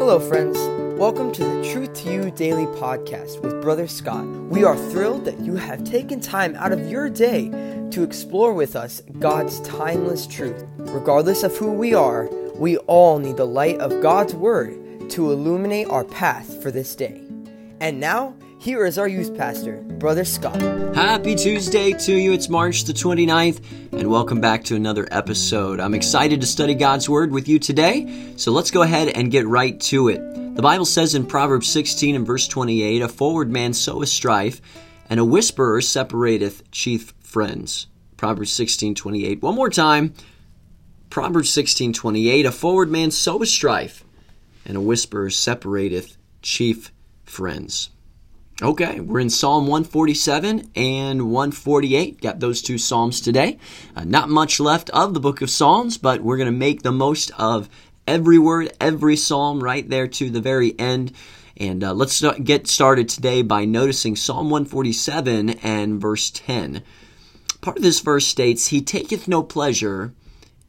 Hello, friends. Welcome to the Truth to You Daily Podcast with Brother Scott. We are thrilled that you have taken time out of your day to explore with us God's timeless truth. Regardless of who we are, we all need the light of God's Word to illuminate our path for this day. And now, here is our youth pastor, Brother Scott. Happy Tuesday to you. It's March the 29th, and welcome back to another episode. I'm excited to study God's Word with you today, so let's go ahead and get right to it. The Bible says in Proverbs 16 and verse 28 A forward man soweth strife, and a whisperer separateth chief friends. Proverbs 16 28. One more time. Proverbs 16 28. A forward man soweth strife, and a whisperer separateth chief friends. Okay, we're in Psalm 147 and 148. Got those two Psalms today. Uh, not much left of the book of Psalms, but we're going to make the most of every word, every Psalm right there to the very end. And uh, let's start, get started today by noticing Psalm 147 and verse 10. Part of this verse states, He taketh no pleasure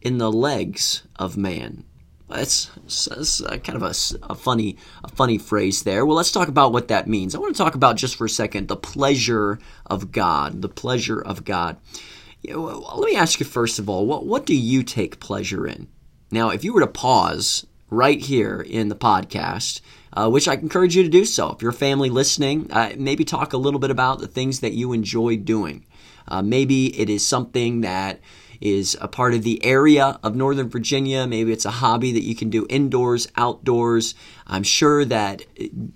in the legs of man. That's, that's kind of a, a, funny a funny phrase there. Well, let's talk about what that means. I want to talk about just for a second the pleasure of God. The pleasure of God. You know, let me ask you first of all, what what do you take pleasure in? Now, if you were to pause right here in the podcast, uh, which I encourage you to do so. If you're family listening, uh, maybe talk a little bit about the things that you enjoy doing. Uh, maybe it is something that is a part of the area of Northern Virginia. Maybe it's a hobby that you can do indoors, outdoors. I'm sure that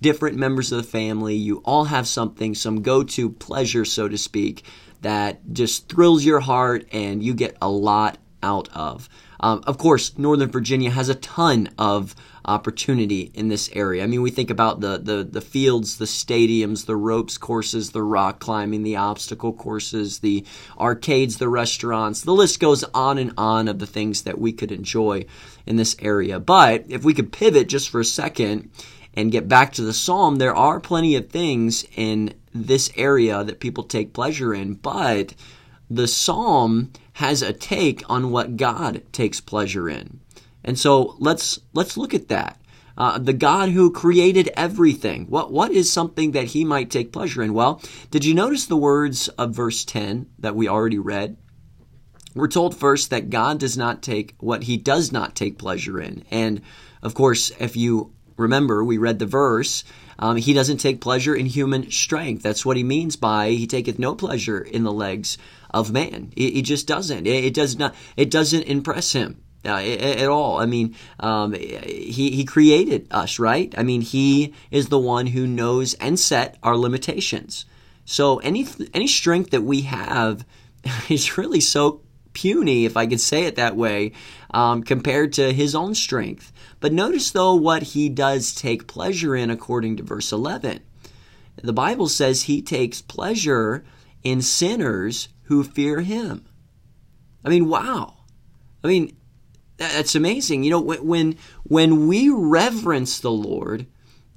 different members of the family, you all have something, some go to pleasure, so to speak, that just thrills your heart and you get a lot out of. Um, of course, Northern Virginia has a ton of opportunity in this area. I mean, we think about the, the, the fields, the stadiums, the ropes courses, the rock climbing, the obstacle courses, the arcades, the restaurants. The list goes on and on of the things that we could enjoy in this area. But if we could pivot just for a second and get back to the psalm, there are plenty of things in this area that people take pleasure in, but the psalm has a take on what God takes pleasure in. And so let's let's look at that. Uh, the God who created everything. What what is something that He might take pleasure in? Well, did you notice the words of verse ten that we already read? We're told first that God does not take what He does not take pleasure in, and of course, if you remember, we read the verse. Um, he doesn't take pleasure in human strength. That's what he means by he taketh no pleasure in the legs of man. He, he just doesn't. It, it, does not. It doesn't impress him. Uh, at all. I mean, um, he he created us, right? I mean, he is the one who knows and set our limitations. So any any strength that we have is really so puny, if I could say it that way, um, compared to his own strength. But notice though what he does take pleasure in, according to verse eleven. The Bible says he takes pleasure in sinners who fear him. I mean, wow. I mean, that's amazing. You know, when when we reverence the Lord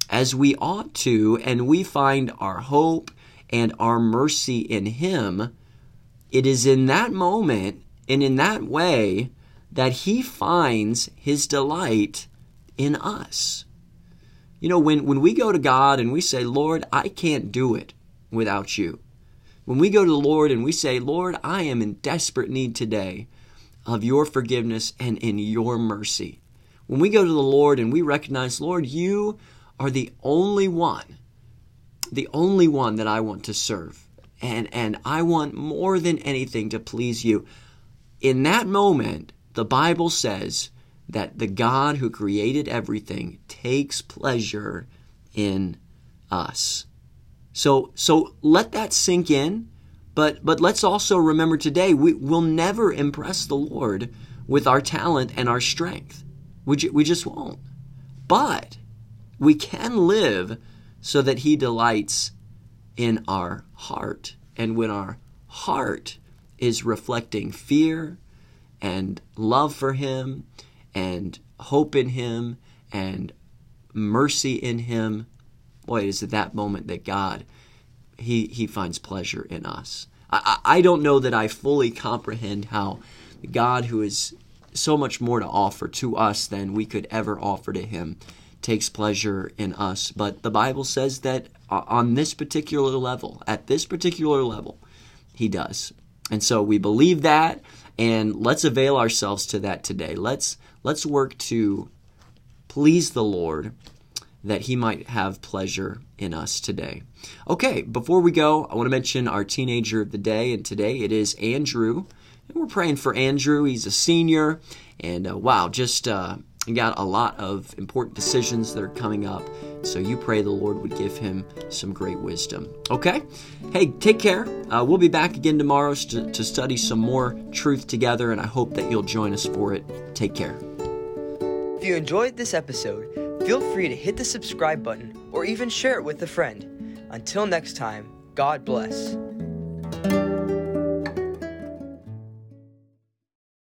as we ought to, and we find our hope and our mercy in Him, it is in that moment and in that way that He finds His delight in us. You know, when, when we go to God and we say, Lord, I can't do it without you. When we go to the Lord and we say, Lord, I am in desperate need today of your forgiveness and in your mercy. When we go to the Lord and we recognize, Lord, you are the only one, the only one that I want to serve. And, and I want more than anything to please you. In that moment, the Bible says that the God who created everything takes pleasure in us. So, so let that sink in but but let's also remember today we will never impress the Lord with our talent and our strength. We, we just won't. But we can live so that He delights in our heart. And when our heart is reflecting fear and love for Him and hope in Him and mercy in Him, boy, it is at that moment that God he, he finds pleasure in us. I, I don't know that I fully comprehend how God, who is so much more to offer to us than we could ever offer to Him, takes pleasure in us. But the Bible says that uh, on this particular level, at this particular level, He does. And so we believe that, and let's avail ourselves to that today. Let's let's work to please the Lord that He might have pleasure in us today. Okay, before we go, I want to mention our teenager of the day, and today it is Andrew. And we're praying for Andrew. He's a senior, and uh, wow, just uh, got a lot of important decisions that are coming up. So you pray the Lord would give him some great wisdom. Okay? Hey, take care. Uh, we'll be back again tomorrow to, to study some more truth together, and I hope that you'll join us for it. Take care. If you enjoyed this episode, feel free to hit the subscribe button or even share it with a friend. Until next time, God bless.